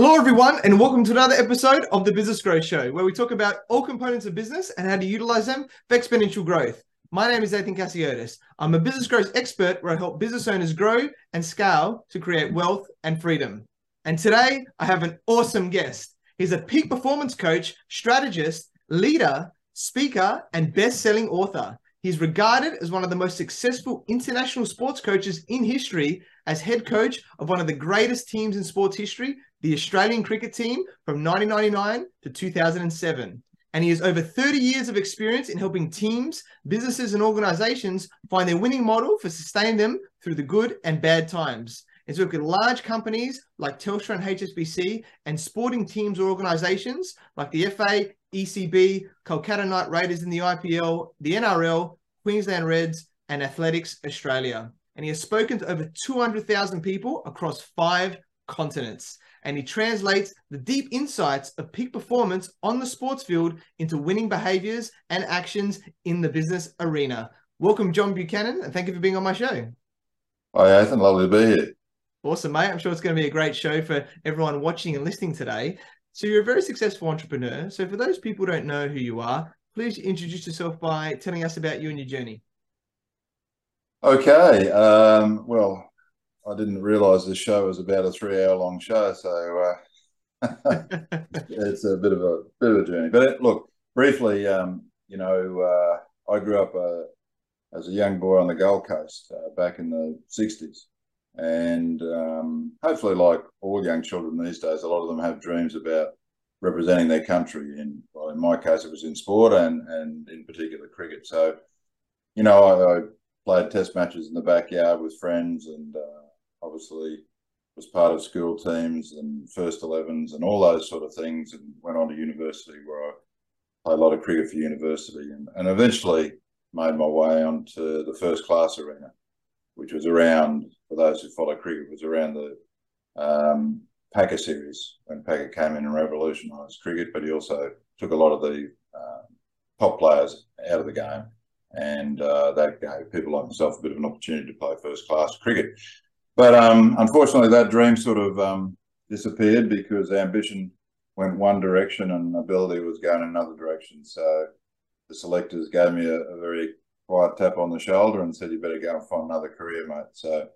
Hello, everyone, and welcome to another episode of the Business Growth Show, where we talk about all components of business and how to utilize them for exponential growth. My name is Athin Cassiotis. I'm a business growth expert where I help business owners grow and scale to create wealth and freedom. And today I have an awesome guest. He's a peak performance coach, strategist, leader, speaker, and best selling author. He's regarded as one of the most successful international sports coaches in history as head coach of one of the greatest teams in sports history, the Australian cricket team from 1999 to 2007 and he has over 30 years of experience in helping teams, businesses, and organizations find their winning model for sustaining them through the good and bad times. He's worked with large companies like Telstra and HSBC and sporting teams or organizations like the FA, ECB, Kolkata Knight Riders in the IPL, the NRL, Queensland Reds, and Athletics Australia. And he has spoken to over 200,000 people across five continents and he translates the deep insights of peak performance on the sports field into winning behaviors and actions in the business arena. Welcome, John Buchanan, and thank you for being on my show. Hi, Athin. Lovely to be here. Awesome, mate. I'm sure it's going to be a great show for everyone watching and listening today. So, you're a very successful entrepreneur. So, for those people who don't know who you are, please introduce yourself by telling us about you and your journey. Okay. Um, well, I didn't realize this show was about a three hour long show, so uh, it's a bit of a bit of a journey. But it, look, briefly, um, you know, uh, I grew up uh, as a young boy on the Gold Coast uh, back in the '60s, and um, hopefully, like all young children these days, a lot of them have dreams about representing their country. In well, in my case, it was in sport and and in particular cricket. So, you know, I, I played test matches in the backyard with friends and uh, obviously was part of school teams and first 11s and all those sort of things and went on to university where I played a lot of cricket for university and, and eventually made my way onto the first class arena, which was around, for those who follow cricket, was around the um, Packer series when Packer came in and revolutionised cricket, but he also took a lot of the uh, top players out of the game. And uh, that gave people like myself a bit of an opportunity to play first class cricket. But um, unfortunately, that dream sort of um, disappeared because ambition went one direction and ability was going another direction. So the selectors gave me a, a very quiet tap on the shoulder and said, "You better go and find another career, mate." So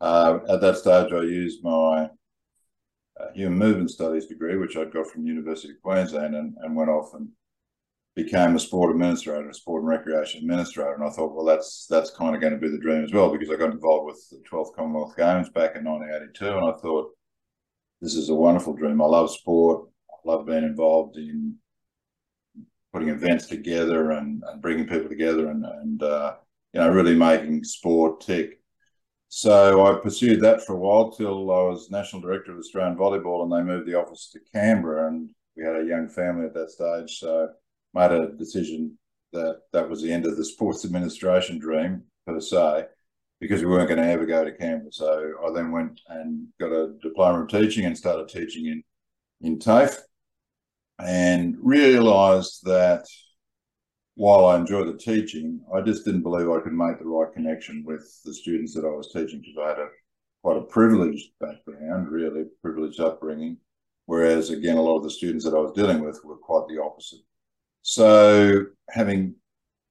uh, at that stage, I used my uh, human movement studies degree, which I'd got from University of Queensland, and, and went off and became a sport administrator, a sport and recreation administrator, and I thought, well, that's that's kind of going to be the dream as well because I got involved with the 12th Commonwealth Games back in 1982, and I thought this is a wonderful dream. I love sport. I love being involved in putting events together and, and bringing people together and, and uh, you know really making sport tick. So I pursued that for a while till I was national director of Australian volleyball, and they moved the office to Canberra, and we had a young family at that stage, so made a decision that that was the end of the sports administration dream per se, because we weren't going to ever go to Canberra. So I then went and got a diploma of teaching and started teaching in in TAFE, and realised that while I enjoyed the teaching, I just didn't believe I could make the right connection with the students that I was teaching because I had a quite a privileged background, really privileged upbringing. Whereas again, a lot of the students that I was dealing with were quite the opposite. So, having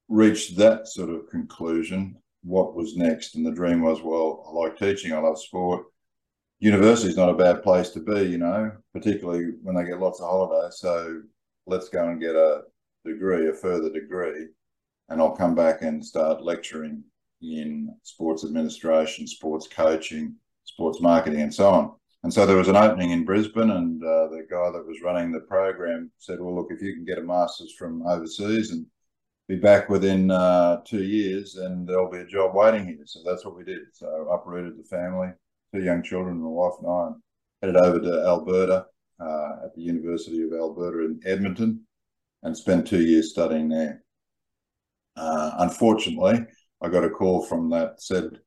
reached that sort of conclusion, what was next? And the dream was, well, I like teaching, I love sport. University is not a bad place to be, you know, particularly when they get lots of holidays. So, let's go and get a degree, a further degree, and I'll come back and start lecturing in sports administration, sports coaching, sports marketing, and so on. And so there was an opening in Brisbane, and uh, the guy that was running the program said, "Well, look, if you can get a master's from overseas and be back within uh, two years, then there'll be a job waiting here." So that's what we did. So uprooted the family, two young children, my wife and I, and headed over to Alberta uh, at the University of Alberta in Edmonton, and spent two years studying there. Uh, unfortunately, I got a call from that said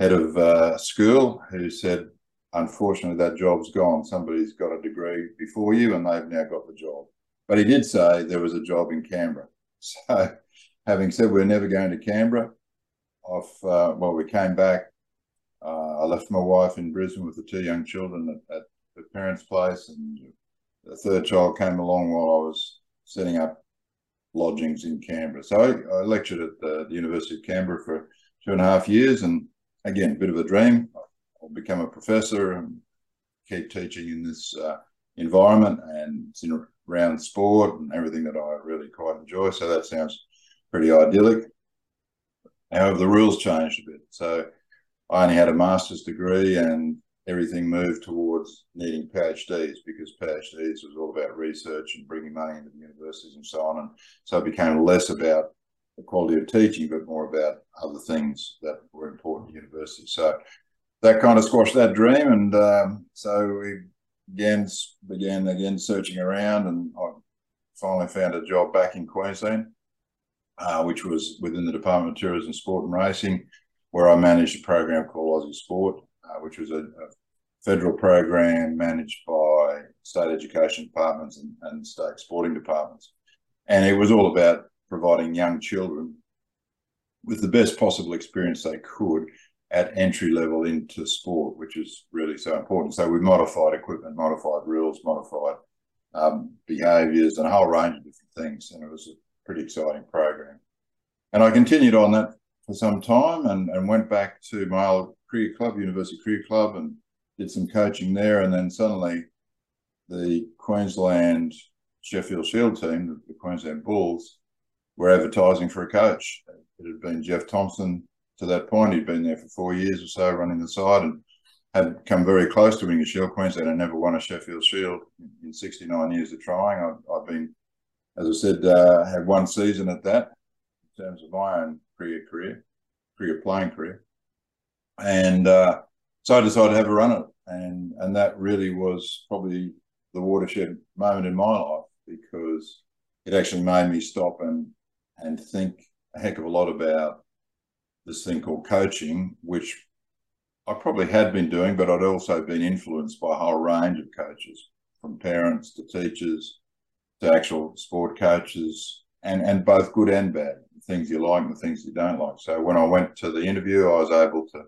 head of uh, school who said unfortunately, that job's gone. Somebody's got a degree before you and they've now got the job. But he did say there was a job in Canberra. So, having said we're never going to Canberra, off, uh, well, we came back. Uh, I left my wife in Brisbane with the two young children at, at the parents' place, and the third child came along while I was setting up lodgings in Canberra. So I, I lectured at the, the, University of Canberra for two and a half years, and again, a bit of a dream. Become a professor and keep teaching in this uh, environment, and in, around sport and everything that I really quite enjoy. So that sounds pretty idyllic. However, the rules changed a bit. So I only had a master's degree, and everything moved towards needing PhDs because PhDs was all about research and bringing money into the universities and so on. And so it became less about the quality of teaching, but more about other things that were important to universities. So that kind of squashed that dream. And um, so we again began again searching around, and I finally found a job back in Queensland, uh, which was within the Department of Tourism, Sport and Racing, where I managed a program called Aussie Sport, uh, which was a, a, federal program managed by state education departments and, and state sporting departments. And it was all about providing young children with the best possible experience they could at entry level into sport, which is really so important. So we modified equipment, modified rules, modified um, behaviours, and a whole range of different things. And it was a pretty exciting program. And I continued on that for some time and, and went back to my old cricket club, University Cricket Club, and did some coaching there. And then suddenly the Queensland Sheffield Shield team, the Queensland Bulls, were advertising for a coach. It had been Jeff Thomson to that point. He'd been there for four years or so running the side and had come very close to winning a Shield. Queensland had never won a Sheffield Shield in 69 years of trying. I've, I've been, as I said, uh, had one season at that in terms of my own cricket career, cricket playing career. And uh, so I decided to have a run at it. And, and that really was probably the watershed moment in my life because it actually made me stop and, and think a heck of a lot about this thing called coaching, which I probably had been doing, but I'd also been influenced by a whole range of coaches, from parents to teachers to actual sport coaches, and, and both good and bad, things you like and the things you don't like. So when I went to the interview, I was able to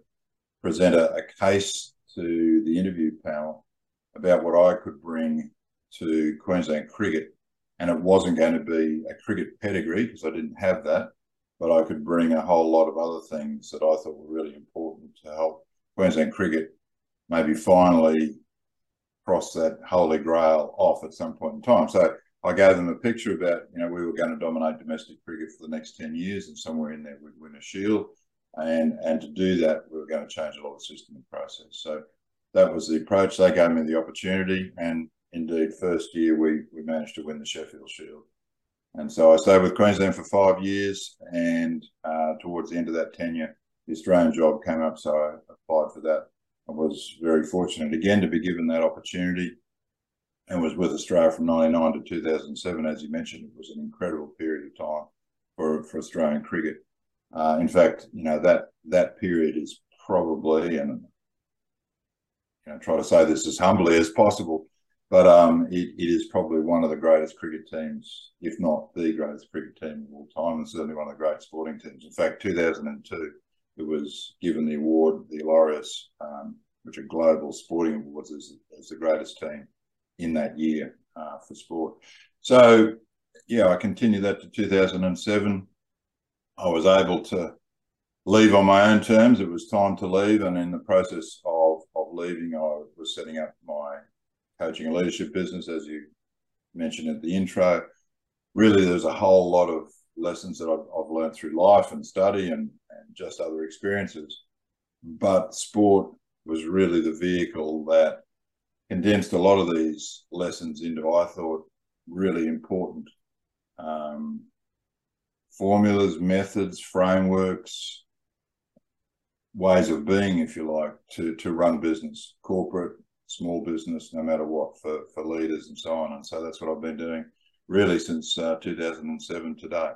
present a, a case to the interview panel about what I could bring to Queensland cricket. And it wasn't going to be a cricket pedigree because I didn't have that, but I could bring a whole lot of other things that I thought were really important to help Queensland cricket maybe finally cross that holy grail off at some point in time. So I gave them a picture about, you know, we were going to dominate domestic cricket for the next 10 years and somewhere in there we'd win a shield. And, and to do that, we were going to change a lot of system and process. So that was the approach. They gave me the opportunity. And indeed, first year we, we managed to win the Sheffield Shield. And so I stayed with Queensland for five years. And uh, towards the end of that tenure, the Australian job came up. So I applied for that. I was very fortunate again to be given that opportunity and was with Australia from 99 to 2007. As you mentioned, it was an incredible period of time for, for Australian cricket. Uh, in fact, you know, that that period is probably, and you know, try to say this as humbly as possible, but um, it, it is probably one of the greatest cricket teams, if not the greatest cricket team of all time, and certainly one of the great sporting teams. In fact, 2002, it was given the award, the Laureus, um, which are global sporting awards, as, as the greatest team in that year uh, for sport. So, yeah, I continued that to 2007. I was able to leave on my own terms. It was time to leave, and in the process of, of leaving, I was setting up my coaching and leadership business, as you mentioned at the intro. Really, there's a whole lot of lessons that I've, I've learned through life and study and, and just other experiences. But sport was really the vehicle that condensed a lot of these lessons into, I thought, really important um, formulas, methods, frameworks, ways of being, if you like, to, to run business, corporate, small business, no matter what, for, for leaders and so on. And so that's what I've been doing really since uh, 2007 today.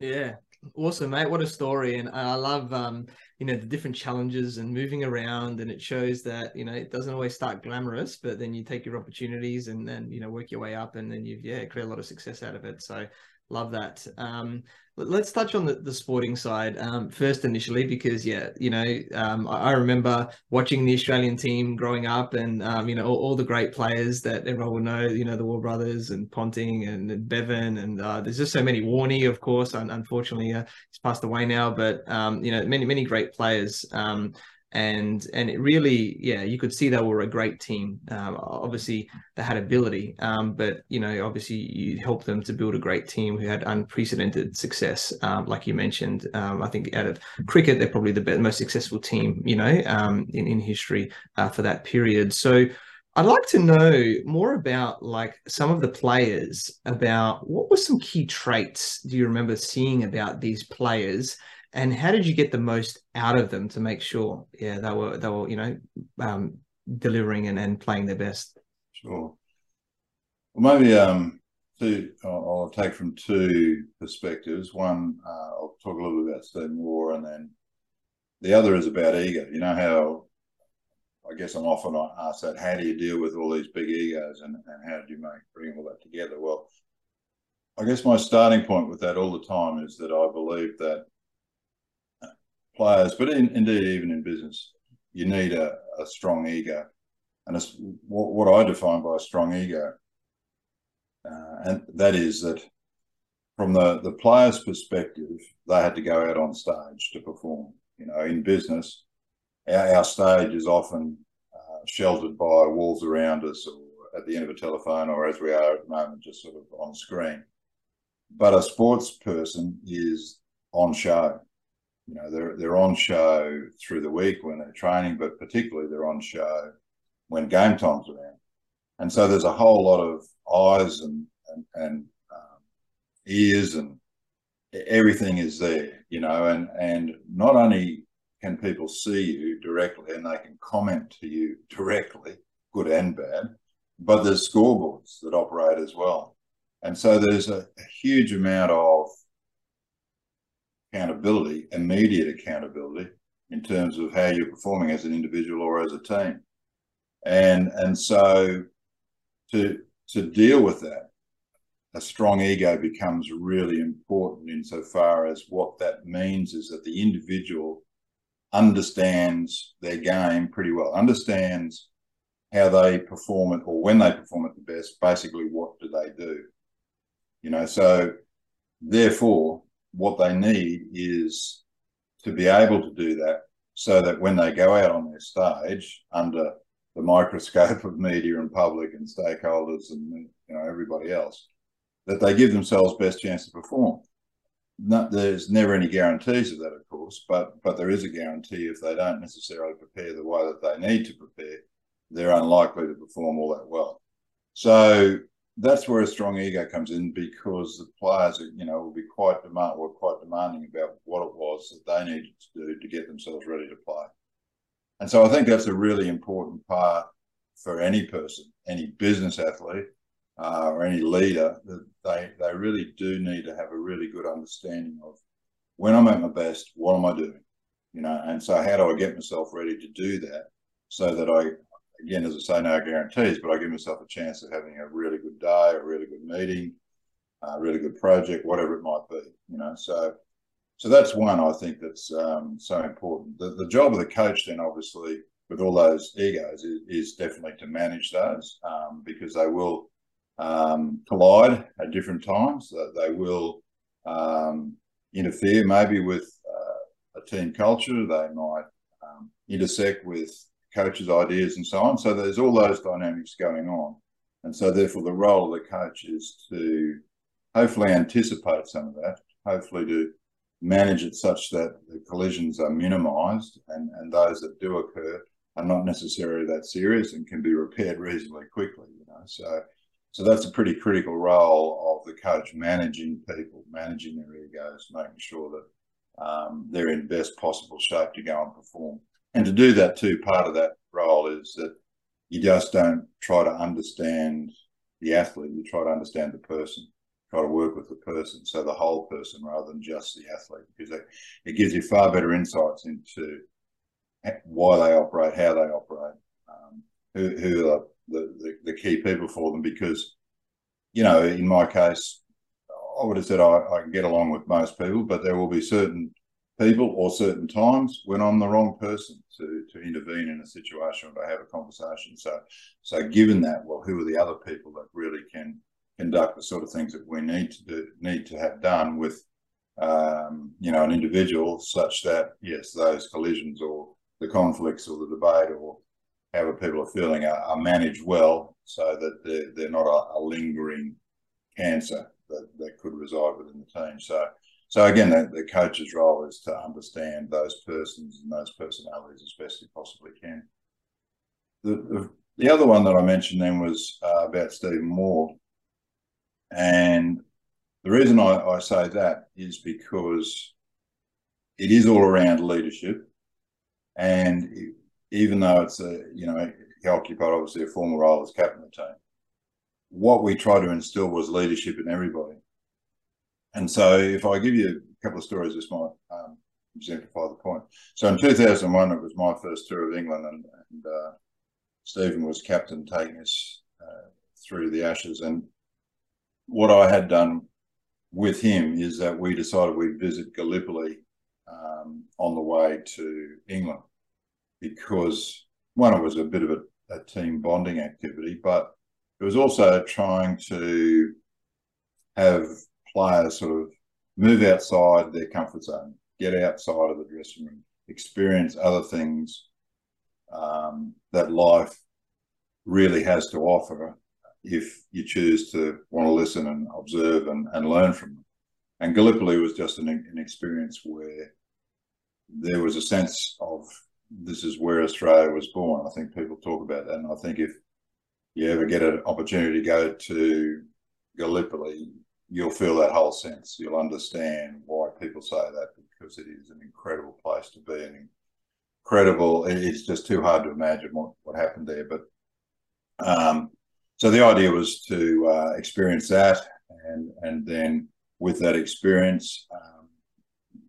Yeah, awesome, mate. What a story. And I love, um, you know, the different challenges and moving around. And it shows that, you know, it doesn't always start glamorous, but then you take your opportunities and then, you know, work your way up and then you've, yeah, create a lot of success out of it. So love that. Um, let's touch on the, the sporting side um, first initially because yeah you know um, I, I, remember watching the australian team growing up and um, you know all, all, the great players that everyone will know you know the Waugh brothers and ponting and, and bevan and uh, there's just so many Warnie of course unfortunately uh, he's passed away now but um, you know many many great players um, and and it really yeah you could see they were a great team. Um, obviously they had ability um, but you know obviously you helped them to build a great team who had unprecedented success um, like you mentioned. Um, i think out of cricket they're probably the most successful team you know um, in, in history uh, for that period. So I'd like to know more about like some of the players about what were some key traits do you remember seeing about these players and how did you get the most out of them to make sure yeah they were they were you know um, delivering and, and playing their best? Sure. Well maybe um two I'll, take from two perspectives. One uh, i'll talk a little bit about stephen waugh and then the other is about ego. You know how I guess I'm often asked that, how do you deal with all these big egos and, and how do you make bring all that together? Well, I guess my starting point with that all the time is that I believe that players, but in, indeed even in business, you need a, a strong ego. And it's what, what, I define by a strong ego, uh, and that is that from the, the player's perspective, they had to go out on stage to perform. You know, in business, our, our stage is often uh, sheltered by walls around us or at the end of a telephone or as we are at the moment, just sort of on screen. But a sports person is on show you know they're they're on show through the week when they're training, but particularly they're on show when game time's around. And so there's a whole lot of eyes and and, and um, ears and everything is there, you know, and and not only can people see you directly and they can comment to you directly, good and bad, but there's scoreboards that operate as well. And so there's a, a huge amount of accountability, immediate accountability in terms of how you're performing as an individual or as a team. And and so to to deal with that, a strong ego becomes really important insofar as what that means is that the individual understands their game pretty well, understands how they perform it or when they perform it the best, basically what do they do? You know, so therefore what they need is to be able to do that so that when they go out on their stage under the microscope of media and public and stakeholders and you know everybody else that they give themselves best chance to perform. Not, there's never any guarantees of that of course but but there is a guarantee if they don't necessarily prepare the way that they need to prepare they're unlikely to perform all that well. So that's where a strong ego comes in because the players, you know, will be quite demand were quite demanding about what it was that they needed to do to get themselves ready to play. And so I think that's a really important part for any person, any business athlete, uh, or any leader. That they they really do need to have a really good understanding of when I'm at my best, what am I doing, you know, and so how do I get myself ready to do that so that I again, as I say, no guarantees, but I give myself a chance of having a really good day, a really good meeting, a really good project, whatever it might be. You know, so so that's one I think that's um, so important. The, the job of the coach, then, obviously, with all those egos, is, is definitely to manage those um, because they will um, collide at different times. They will um, interfere maybe with uh, a team culture. They might um, intersect with coaches' ideas and so on. So there's all those dynamics going on. And so therefore the role of the coach is to hopefully anticipate some of that, hopefully to manage it such that the collisions are minimized and, and those that do occur are not necessarily that serious and can be repaired reasonably quickly, you know. So so that's a pretty critical role of the coach managing people, managing their egos, making sure that um, they're in best possible shape to go and perform. And to do that too, part of that role is that you just don't try to understand the athlete, you try to understand the person, try to work with the person, so the whole person rather than just the athlete, because it, it gives you far better insights into why they operate, how they operate, um, who, who are the, the, the key people for them. Because, you know, in my case, I would have said I, I can get along with most people, but there will be certain people or certain times when I'm the wrong person to, to intervene in a situation or to have a conversation. So, so given that, well, who are the other people that really can conduct the sort of things that we need to do, need to have done with, um, you know, an individual, such that yes, those collisions or the conflicts or the debate or however people are feeling are, are managed well, so that they're, they're not a, a lingering cancer that, that could reside within the team. So so again, the, the coach's role is to understand those persons and those personalities as best he possibly can. The, the, the other one that I mentioned then was uh, about Stephen Waugh. And the reason I, I say that is because it is all around leadership. And even though it's a, you know, he occupied obviously a formal role as captain of the team, what we try to instill was leadership in everybody. And so, if I give you a couple of stories, this might um, exemplify the point. So, in 2001, it was my first tour of England, and, and uh, Stephen was captain, taking us uh, through the Ashes. And what I had done with him is that we decided we'd visit Gallipoli um, on the way to England because one, it was a bit of a, a team bonding activity, but it was also trying to have players sort of move outside their comfort zone, get outside of the dressing room, experience other things um, that life really has to offer if you choose to want to listen and observe and, and learn from them. And Gallipoli was just an, an experience where there was a sense of this is where Australia was born. I think people talk about that. And I think if you ever get an opportunity to go to Gallipoli, you'll feel that whole sense. You'll understand why people say that because it is an incredible place to be and incredible. It's just too hard to imagine what, what happened there. But um, so the idea was to uh, experience that, and and then with that experience, um,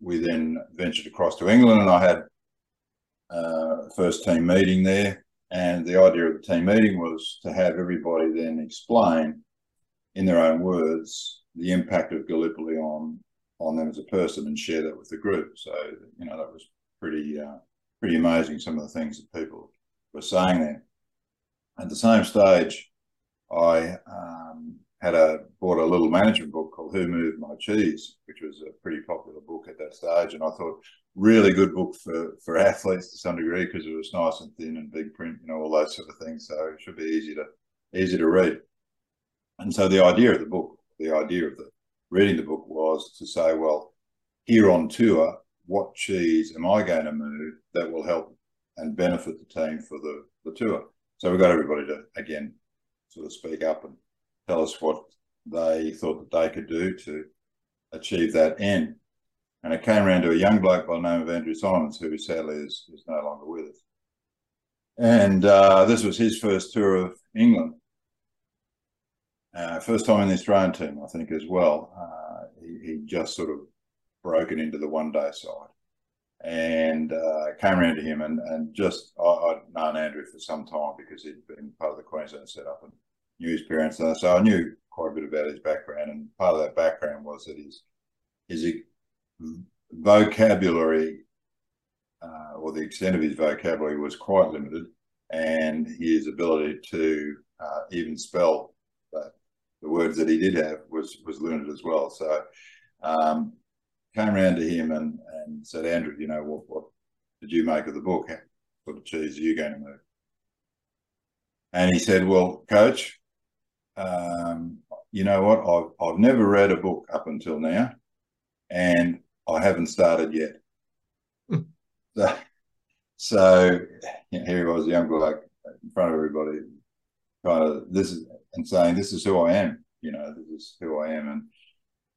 we then ventured across to England, and I had uh, first team meeting there. And the idea of the team meeting was to have everybody then explain in their own words the impact of Gallipoli on on them as a person and share that with the group. So you know that was pretty uh, pretty amazing. Some of the things that people were saying there. At the same stage, I um, had a bought a little management book called Who Moved My Cheese, which was a pretty popular book at that stage, and I thought really good book for for athletes to some degree because it was nice and thin and big print, you know, all those sort of things. So it should be easy to easy to read. And so the idea of the book the idea of the reading the book was to say, well, here on tour, what cheese am I going to move that will help and benefit the team for the, the tour? So we got everybody to again sort of speak up and tell us what they thought that they could do to achieve that end. And it came around to a young bloke by the name of Andrew Symonds, who sadly is, is no longer with us. And uh, this was his first tour of England. Uh, first time in the Australian team, I think, as well. Uh, he, he, just sort of broken into the one day side and uh, came around to him and, and just, I, would known Andrew for some time because he'd been part of the Queensland setup and knew his parents. So I knew quite a bit about his background. And part of that background was that his, his vocabulary uh, or the extent of his vocabulary was quite limited and his ability to uh, even spell that the words that he did have was was learned as well. So um, came around to him and, and said, Andrew, you know, what, what did you make of the book? What sort of cheese are you going to move? And he said, well, coach, um, you know what? I've, I've never read a book up until now and I haven't started yet. Hmm. so, so you know, here he was, a young bloke in front of everybody, kind of, this is, and saying, This is who I am, you know, this is who I am. And,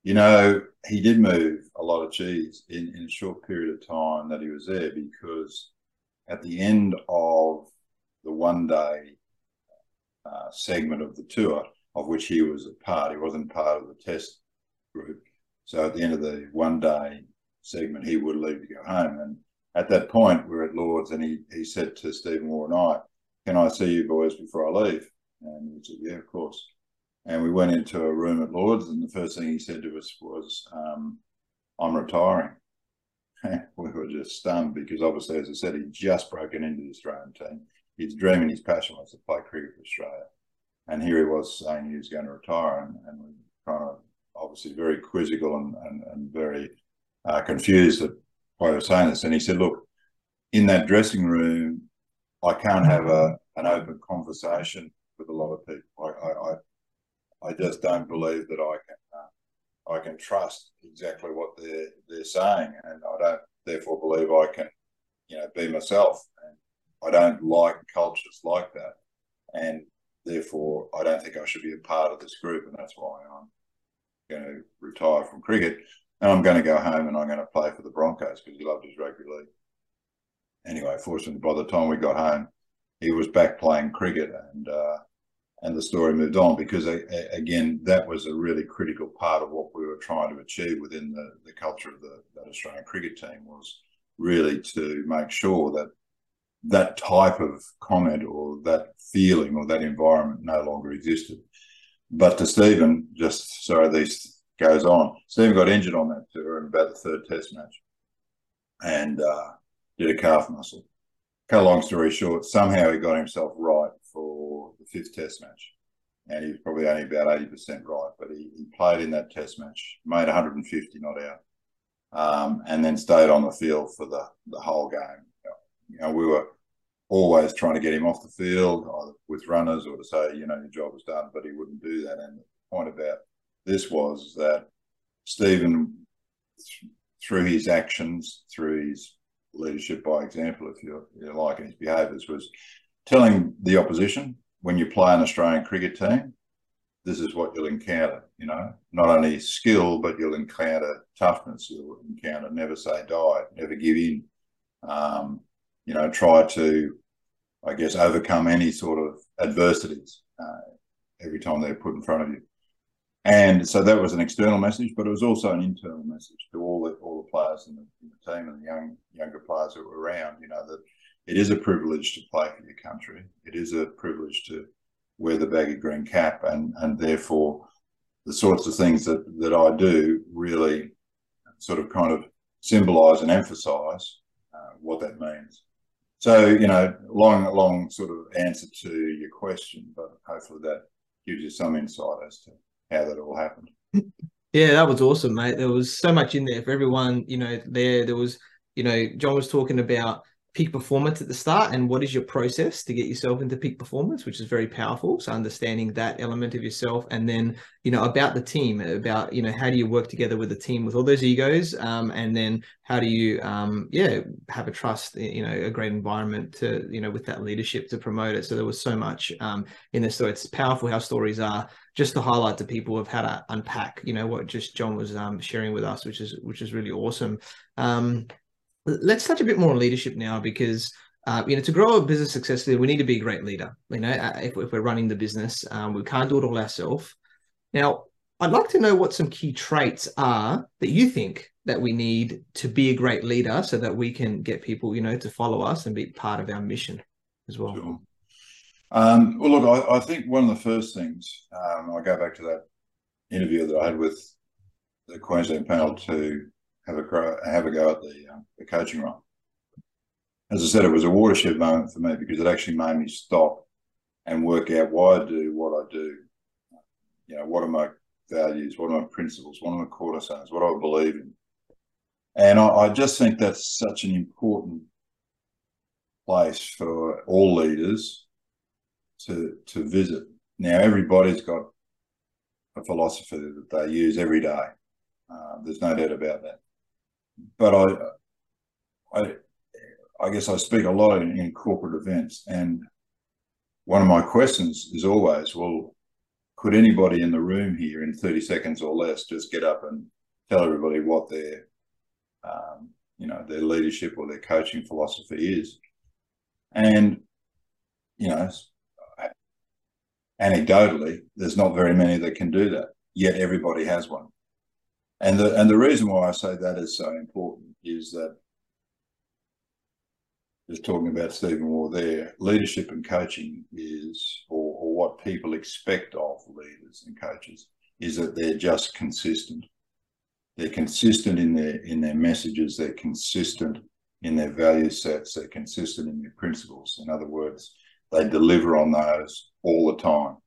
you know, he did move a lot of cheese in, in a short period of time that he was there because at the end of the one day uh, segment of the tour, of which he was a part, he wasn't part of the test group. So at the end of the one day segment, he would leave to go home. And at that point, we are at Lords, and he, he said to Stephen Waugh and I, Can I see you boys before I leave? And he said, yeah, of course. And we went into a room at Lords, and the first thing he said to us was, um, I'm retiring. we were just stunned because obviously, as I said, he'd just broken into the Australian team. His dream and his passion was to play cricket for Australia. And here he was saying he was going to retire, and, and we kind of obviously very quizzical and, and, and very uh, confused at why he was saying this. And he said, Look, in that dressing room, I can't have a, an open conversation with a lot of people. I, I, I just don't believe that I can uh, I can trust exactly what they're they're saying, and I don't therefore believe I can, you know, be myself. And I don't like cultures like that, and therefore I don't think I should be a part of this group, and that's why I'm going to retire from cricket, and I'm going to go home and I'm going to play for the Broncos because he loved his rugby league. Anyway, fortunately, by the time we got home, he was back playing cricket, and uh, and the story moved on because again that was a really critical part of what we were trying to achieve within the, the culture of the that Australian cricket team was really to make sure that that type of comment or that feeling or that environment no longer existed. But to Stephen, just sorry this goes on, Stephen got injured on that tour in about the third test match and uh, did a calf muscle. Cut a long story short, somehow he got himself right for the fifth Test match, and he was probably only about eighty percent right. But he, he, played in that Test match, made 150 not out, um, and then stayed on the field for the the whole game. You know, we were always trying to get him off the field either with runners or to say, you know, your job is done, but he wouldn't do that. And the point about this was that Stephen, through his actions, through his leadership by example, if you, you like, his behaviours, was telling the opposition when you play an Australian cricket team, this is what you'll encounter. You know, not only skill, but you'll encounter toughness. You'll encounter never say die, never give in. Um, you know, try to, I guess, overcome any sort of adversities uh, every time they're put in front of you. And so that was an external message, but it was also an internal message to all the all the players in the, in the team and the young younger players that were around. You know that it is a privilege to play for your country. It is a privilege to wear the baggy green cap, and and therefore the sorts of things that that I do really sort of kind of symbolise and emphasise uh, what that means. So you know, long long sort of answer to your question, but hopefully that gives you some insight as to how that all happened. Yeah, that was awesome, mate. There was so much in there for everyone. You know, there there was, you know, John was talking about peak performance at the start and what is your process to get yourself into peak performance which is very powerful. So understanding that element of yourself and then you know about the team about you know how do you work together with the team with all those egos um, and then how do you um, yeah have a trust you know a great environment to you know with that leadership to promote it. So there was so much um, in this. So it's powerful how stories are just to highlight to people of how to unpack you know what just john was um, sharing with us which is which is really awesome. Um, let's touch a bit more on leadership now because uh, you know to grow a business successfully we need to be a great leader you know uh, if, if we're running the business um, we can't do it all ourselves now i'd like to know what some key traits are that you think that we need to be a great leader so that we can get people you know to follow us and be part of our mission as well sure. um, well look I, I, think one of the first things um, i go back to that interview that i had with the queensland panel to have a have a go at the uh, the coaching role. As I said, it was a watershed moment for me because it actually made me stop and work out why I do what I do. You know, what are my values? What are my principles? What are my cornerstones? What do I believe in? And I, I just think that's such an important place for all leaders to to visit. Now, everybody's got a philosophy that they use every day. Uh, there's no doubt about that but I, I, I guess I speak a lot in, in corporate events, and one of my questions is always, well, could anybody in the room here in 30 seconds or less just get up and tell everybody what their um, you know their leadership or their coaching philosophy is? And you know anecdotally there's not very many that can do that yet everybody has one and the and the reason why I say that is so important is that just talking about Stephen Waugh there, leadership and coaching is, or, or what people expect of leaders and coaches is that they're just consistent. They're consistent in their in their messages. They're consistent in their value sets. They're consistent in their principles. In other words, they deliver on those all the time.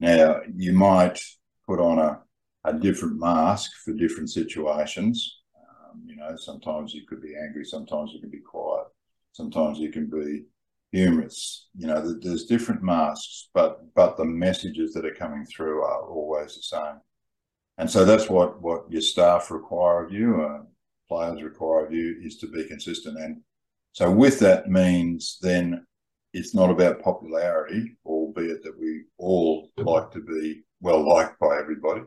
Now, you might put on a, a different mask for different situations. Um, you know, sometimes you could be angry, sometimes you can be quiet, sometimes you can be humorous. You know, there's different masks, but but the messages that are coming through are always the same. And so that's what what your staff require of you, uh, players require of you, is to be consistent. And so with that means then it's not about popularity, albeit that we all like to be well liked by everybody.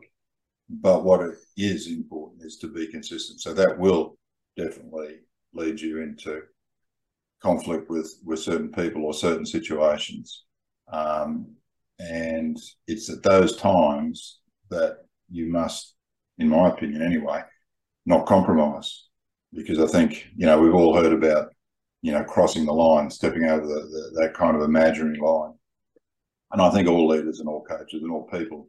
But what it is important is to be consistent. So that will definitely lead you into conflict with with certain people or certain situations. Um, and it's at those times that you must, in my opinion anyway, not compromise. Because I think, you know, we've all heard about you know, crossing the line, stepping over the, the, that kind of imaginary line. And I think all leaders and all coaches and all people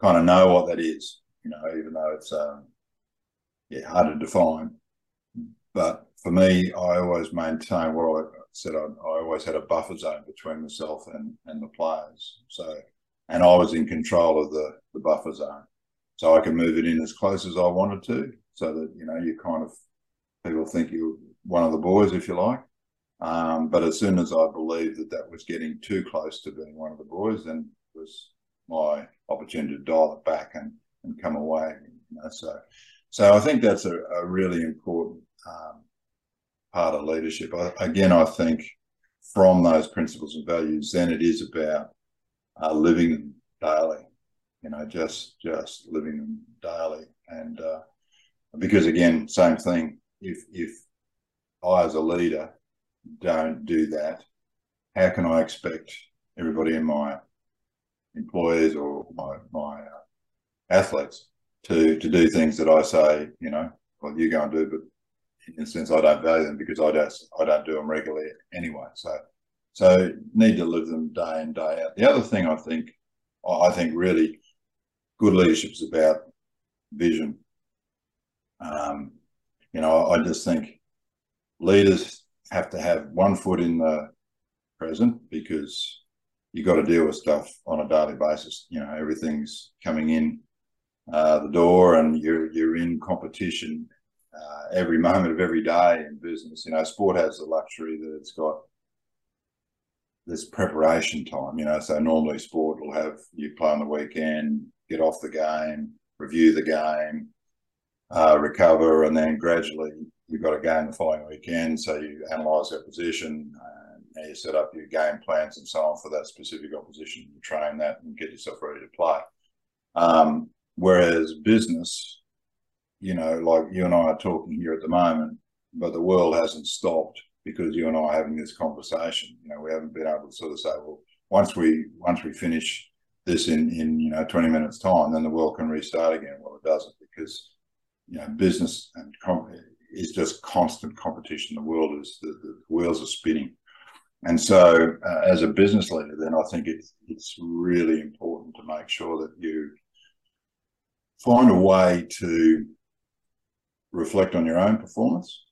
kind of know what that is, you know, even though it's um, yeah hard to define. But for me, I always maintain what I said. I, I always had a buffer zone between myself and and the players. So, and I was in control of the the buffer zone, so I could move it in as close as I wanted to, so that you know you kind of people think you're one of the boys, if you like. Um, but as soon as I believed that that was getting too close to being one of the boys, then it was my opportunity to dial it back and, and come away. You know, so, so I think that's a, a really important um, part of leadership. I, again, I think from those principles and values, then it is about uh, living them daily. You know, just just living them daily, and uh, because again, same thing. If if I, as a leader, don't do that, how can I expect everybody in my employees or my my uh, athletes to to do things that I say, you know, well, you go and do, but in a sense, I don't value them because I don't I don't do them regularly anyway. So so need to live them day in day out. The other thing I think I think really good leadership is about vision. Um, you know, I just think leaders have to have one foot in the present because you got to deal with stuff on a daily basis. You know, everything's coming in uh, the door, and you're you're in competition uh, every moment of every day in business. You know, sport has the luxury that it's got this preparation time. You know, so normally sport will have you play on the weekend, get off the game, review the game, uh, recover, and then gradually you've got a game the following weekend, so you analyse that position, and you set up your game plans and so on for that specific opposition. You train that and get yourself ready to play. Um, whereas business, you know, like you and I are talking here at the moment, but the world hasn't stopped because you and I are having this conversation. You know, we haven't been able to sort of say, well, once we once we finish this in in you know 20 minutes time, then the world can restart again. Well, it doesn't because you know business and is just constant competition. The world is the, the wheels are spinning, and so uh, as a business leader, then I think it's it's really important to make sure that you find a way to reflect on your own performance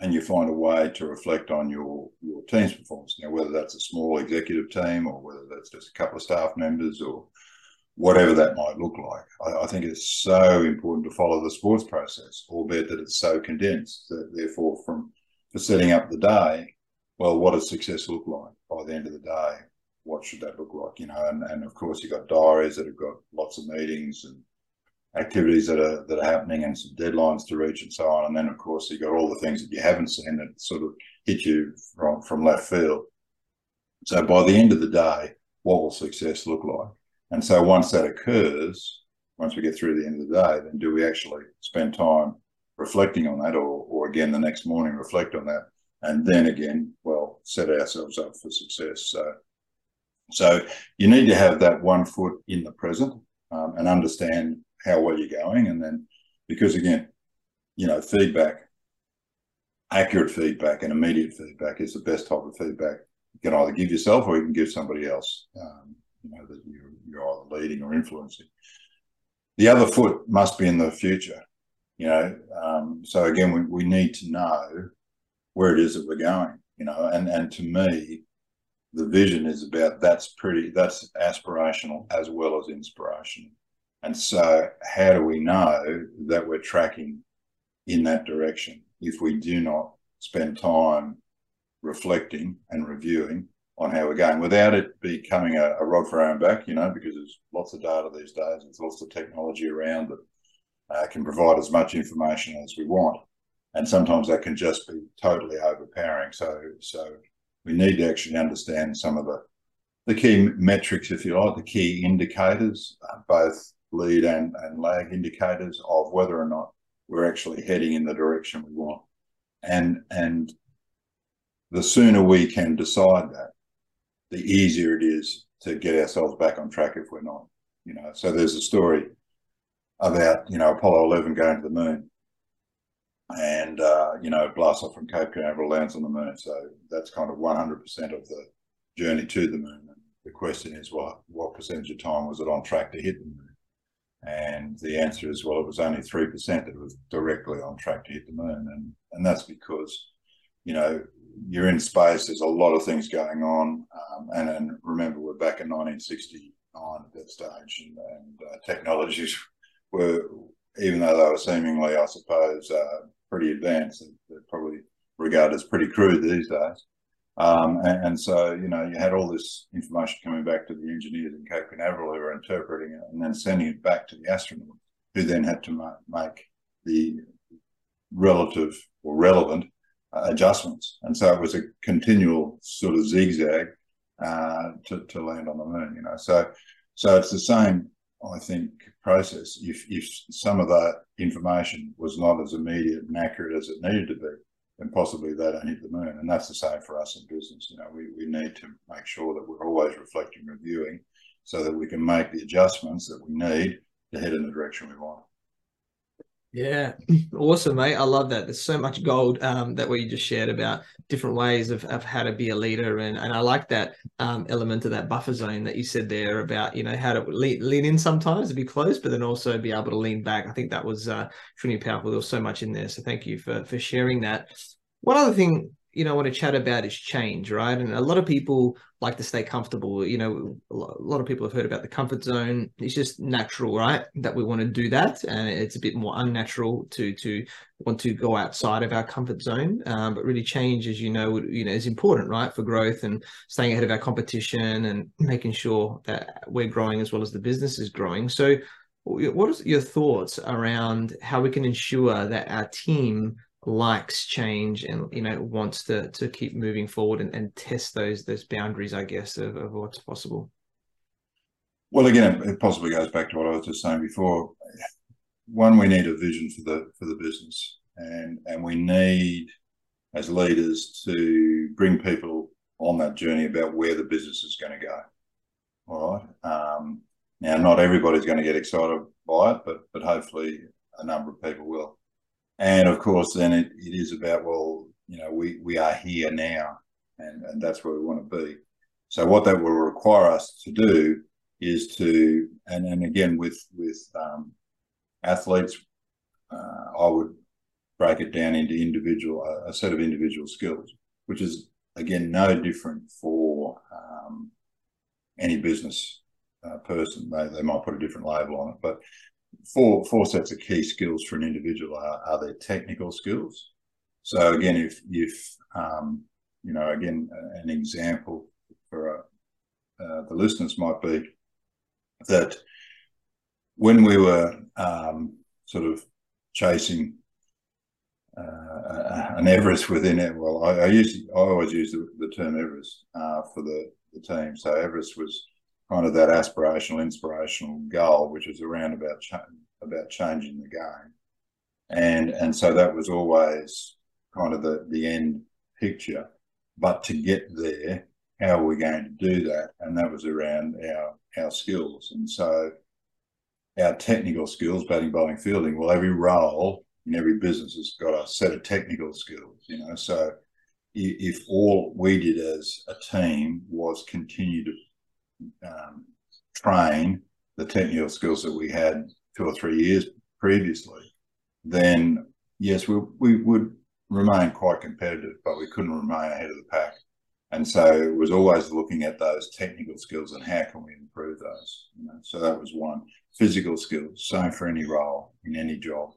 and you find a way to reflect on your your team's performance now whether that's a small executive team or whether that's just a couple of staff members or whatever that might look like. I, I, think it's so important to follow the sports process, albeit that it's so condensed. That therefore, from for setting up the day, well, what does success look like by the end of the day? What should that look like? You know, and, and of course you've got diaries that have got lots of meetings and activities that are that are happening and some deadlines to reach and so on. And then of course you've got all the things that you haven't seen that sort of hit you from, from left field. So by the end of the day, what will success look like? And so once that occurs, once we get through the end of the day, then do we actually spend time reflecting on that or, or again the next morning reflect on that and then again, well, set ourselves up for success. So, so you need to have that one foot in the present um, and understand how well you're going. And then, because again, you know, feedback, accurate feedback and immediate feedback is the best type of feedback you can either give yourself or you can give somebody else. Um, you know that you're, you're either leading or influencing. The other foot must be in the future. You know, um, so again, we, we need to know where it is that we're going. You know, and and to me, the vision is about that's pretty that's aspirational as well as inspirational. And so, how do we know that we're tracking in that direction if we do not spend time reflecting and reviewing on how we're going without it becoming a, a rod for our own back, you know, because there's lots of data these days, there's lots of technology around that uh, can provide as much information as we want. And sometimes that can just be totally overpowering. So, so we need to actually understand some of the the key metrics, if you like, the key indicators, uh, both lead and, and lag indicators of whether or not we're actually heading in the direction we want. And and the sooner we can decide that, the easier it is to get ourselves back on track if we're not. You know, so there's a story about you know Apollo 11 going to the moon, and uh, you know blasts off from Cape Canaveral, lands on the moon. So that's kind of 100% of the journey to the moon. And the question is, what what percentage of time was it on track to hit the moon? And the answer is, well, it was only 3% that was directly on track to hit the moon. And, and that's because, you know, you're in space, there's a lot of things going on. Um, and, and remember, we're back in 1969 at that stage, and, and uh, technologies were, even though they were seemingly, I suppose, uh, pretty advanced, they're probably regarded as pretty crude these days. Um, and, and, so, you know, you had all this information coming back to the engineers in Cape Canaveral who were interpreting it and then sending it back to the astronauts, who then had to ma- make the relative or relevant uh, adjustments. And so it was a continual sort of zigzag uh, to, to land on the moon, you know. So, so it's the same, I think, process. If, if some of that information was not as immediate and accurate as it needed to be, then possibly they don't hit the moon. And that's the same for us in business. You know, we, we need to make sure that we're always reflecting, reviewing, so that we can make the adjustments that we need to head in the direction we want. Yeah, awesome, mate. I love that. There's so much gold um, that what you just shared about different ways of, of how to be a leader, and and I like that um, element of that buffer zone that you said there about you know how to lean, lean in sometimes to be close, but then also be able to lean back. I think that was uh, really powerful. There was so much in there, so thank you for for sharing that. One other thing you know, I want to chat about is change, right? And a lot of people like to stay comfortable. You know, a lot of people have heard about the comfort zone. It's just natural, right? That we want to do that, and it's a bit more unnatural to to want to go outside of our comfort zone. Um, but really, change, as you know, you know, is important, right, for growth and staying ahead of our competition and making sure that we're growing as well as the business is growing. So, what are your thoughts around how we can ensure that our team likes change and you know wants to to keep moving forward and, and test those those boundaries i guess of, of what's possible. Well again it possibly goes back to what i was just saying before. One we need a vision for the for the business and and we need as leaders to bring people on that journey about where the business is going to go. All right? Um, now not everybody's going to get excited by it but but hopefully a number of people will and of course, then it, it is about, well, you know, we, we are here now and, and that's where we want to be. So what that will require us to do is to, and, and again, with, with um, athletes, uh, I would break it down into individual, a set of individual skills, which is again, no different for um, any business uh, person. They, they might put a different label on it, but four four sets of key skills for an individual are, are their technical skills. So again, if if um, you know, again, an example for uh, uh, the listeners might be that when we were um, sort of chasing uh, an Everest within it, well, I, I use I always use the, the term Everest uh, for the, the team. So Everest was kind of that aspirational, inspirational goal, which is around about cha- about changing the game, and and so that was always kind of the the end picture. But to get there, how are we going to do that? And that was around our our skills, and so our technical skills, batting, bowling, fielding. Well, every role in every business has got a set of technical skills, you know. So if all we did as a team was continue to um, train the technical skills that we had two or three years previously, then yes, we, we would remain quite competitive, but we couldn't remain ahead of the pack. And so it was always looking at those technical skills and how can we improve those. You know? So that was one. Physical skills, same for any role in any job.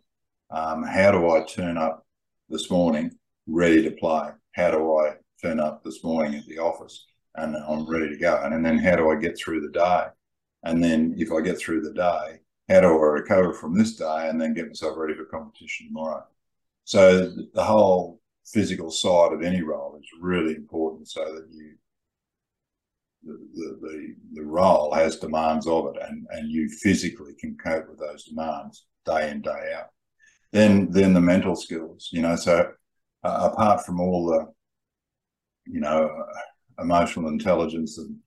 Um, how do I turn up this morning ready to play? How do I turn up this morning at the office and I'm ready to go? And, and then how do I get through the day? And then if I get through the day, how do I recover from this day and then get myself ready for competition tomorrow? So the whole physical side of any role is really important so that you the, the, the, role has demands of it and, and you physically can cope with those demands day in, day out. Then then the mental skills, you know, so uh, apart from all the, you know, emotional intelligence and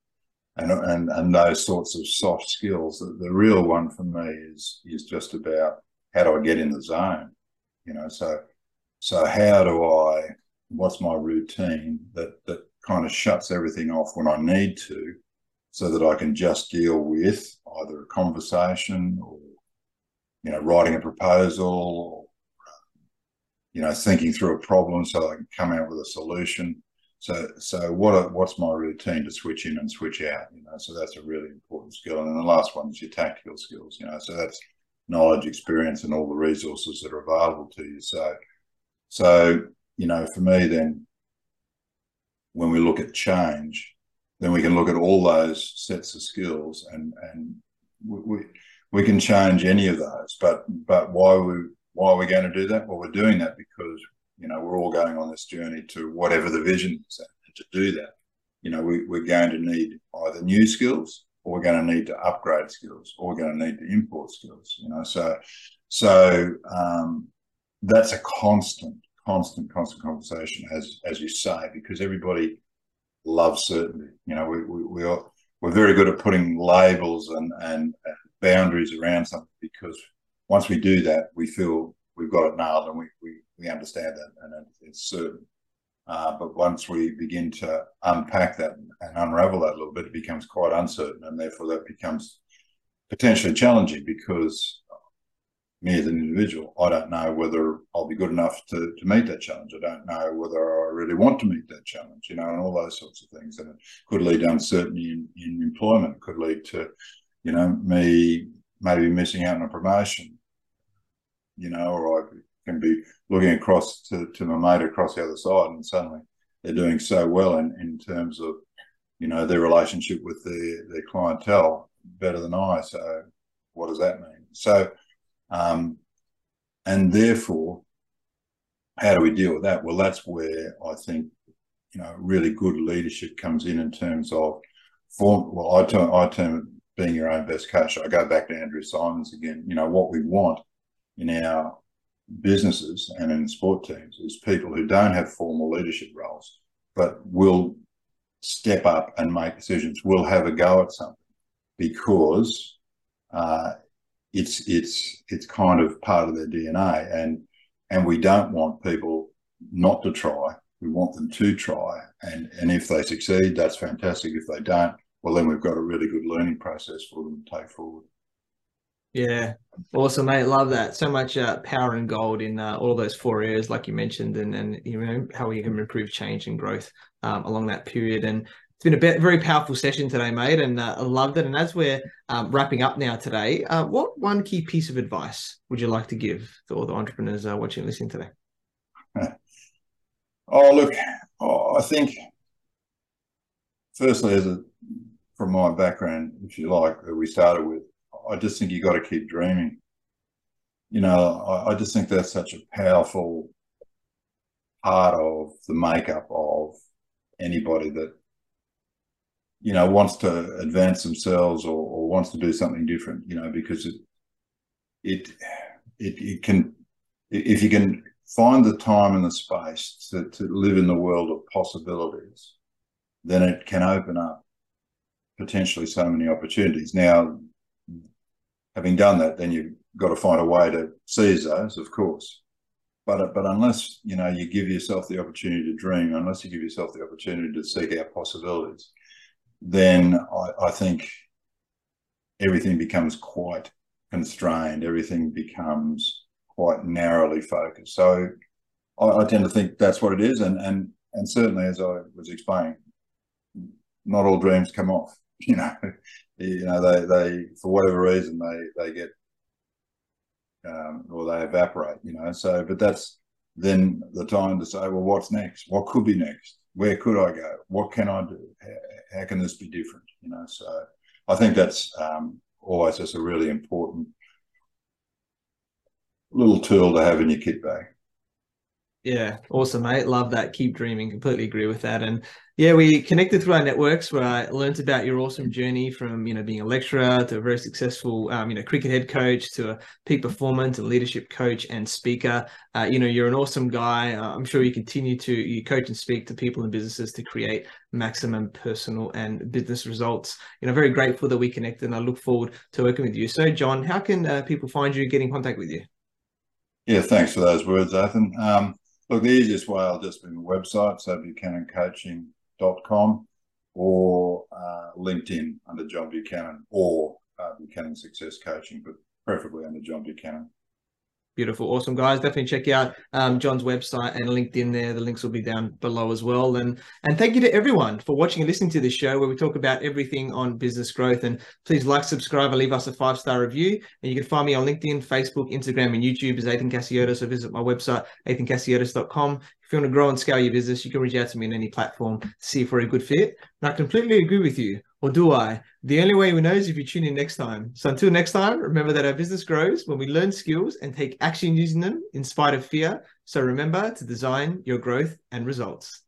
and, and, and those sorts of soft skills. The, the, real one for me is is just about how do I get in the zone, you know. So so how do I? What's my routine that that kind of shuts everything off when I need to, so that I can just deal with either a conversation or you know writing a proposal or you know thinking through a problem so I can come out with a solution so, so what are, what's my routine to switch in and switch out? You know, so that's a really important skill. And the last one is your tactical skills. You know, so that's knowledge, experience, and all the resources that are available to you. So, so you know, for me, then when we look at change, then we can look at all those sets of skills, and and we we can change any of those. But but why we why are we going to do that? Well, we're doing that because you know, we're all going on this journey to whatever the vision is. And to do that, you know, we, we're going to need either new skills or we're going to need to upgrade skills or we're going to need to import skills, you know. So, so um, that's a constant, constant, constant conversation, as as you say, because everybody loves certainty. You know, we we, we are, we're very good at putting labels and, and boundaries around something because once we do that, we feel we've got it nailed and we, we we understand that and it's certain. Uh, but once we begin to unpack that and unravel that a little bit, it becomes quite uncertain, and therefore that becomes potentially challenging because me as an individual, I don't know whether I'll be good enough to, to meet that challenge. I don't know whether I really want to meet that challenge, you know, and all those sorts of things. And it could lead to uncertainty in, in employment, it could lead to, you know, me maybe missing out on a promotion, you know, or I can be looking across to, to my mate across the other side and suddenly they're doing so well in, in terms of you know their relationship with their, their clientele better than I. So what does that mean? So um, and therefore, how do we deal with that? Well, that's where I think you know really good leadership comes in in terms of form. Well, I term I term it being your own best coach. I go back to Andrew Symonds again. You know what we want in our businesses and in sport teams is people who don't have formal leadership roles, but will step up and make decisions, will have a go at something because uh, it's it's it's kind of part of their DNA, and and we don't want people not to try. We want them to try, and and if they succeed, that's fantastic. If they don't, well, then we've got a really good learning process for them to take forward. Yeah, awesome, mate. Love that. So much uh, power and gold in uh, all those four areas, like you mentioned, and and you know how we can improve change and growth um, along that period. And it's been a bit, very powerful session today, mate, and uh, I loved it. And as we're um, wrapping up now today, uh, what one key piece of advice would you like to give to all the entrepreneurs uh, watching and listening today? Oh, look, oh, I think firstly, as a from my background, if you like, that we started with, I just think you got to keep dreaming. You know, I, I just think that's such a powerful part of the makeup of anybody that you know wants to advance themselves or, or, wants to do something different you know because it it it, it can if you can find the time and the space to, to live in the world of possibilities then it can open up potentially so many opportunities now having done that, then you've got to find a way to seize those, of course. but uh, but unless you know you give yourself the opportunity to dream, unless you give yourself the opportunity to seek out possibilities, then I, I think everything becomes quite constrained. Everything becomes quite narrowly focused. So I, I tend to think that's what it is, and and and certainly as I was explaining, not all dreams come off. You know, you know they they for whatever reason they they get um, or they evaporate. You know, so but that's then the time to say, well, what's next? What could be next? Where could I go? What can I do? How, how can this be different? You know, so I think that's um, always just a really important little tool to have in your kit bag. Yeah, awesome, mate. Love that. Keep dreaming. Completely agree with that. And yeah, we connected through our networks where I learned about your awesome journey from you know being a lecturer to a very successful um, you know cricket head coach to a peak performance and leadership coach and speaker. Uh, you know, you're an awesome guy. Uh, I'm sure you continue to you coach and speak to people and businesses to create maximum personal and business results. You know, very grateful that we connected, and I look forward to working with you. So, John, how can uh, people find you, get in contact with you? Yeah, thanks for those words, Athin. Um, Look, the easiest way I'll just be my website, so buchanancoaching.com or uh, LinkedIn under John Buchanan or uh, Buchanan Success Coaching, but preferably under John Buchanan. Beautiful. Awesome, guys. Definitely check out um, John's website and LinkedIn there. The links will be down below as well. And and thank you to everyone for watching and listening to this show where we talk about everything on business growth. And please like, subscribe, and leave us a five star review. And you can find me on LinkedIn, Facebook, Instagram, and YouTube as Athin Cassiotis. So visit my website, athincassiotis.com. If you want to grow and scale your business, you can reach out to me on any platform see if we're a good fit. And I completely agree with you. Or do I? The only way we know is if you tune in next time. So until next time, remember that our business grows when we learn skills and take action using them in spite of fear. So remember to design your growth and results.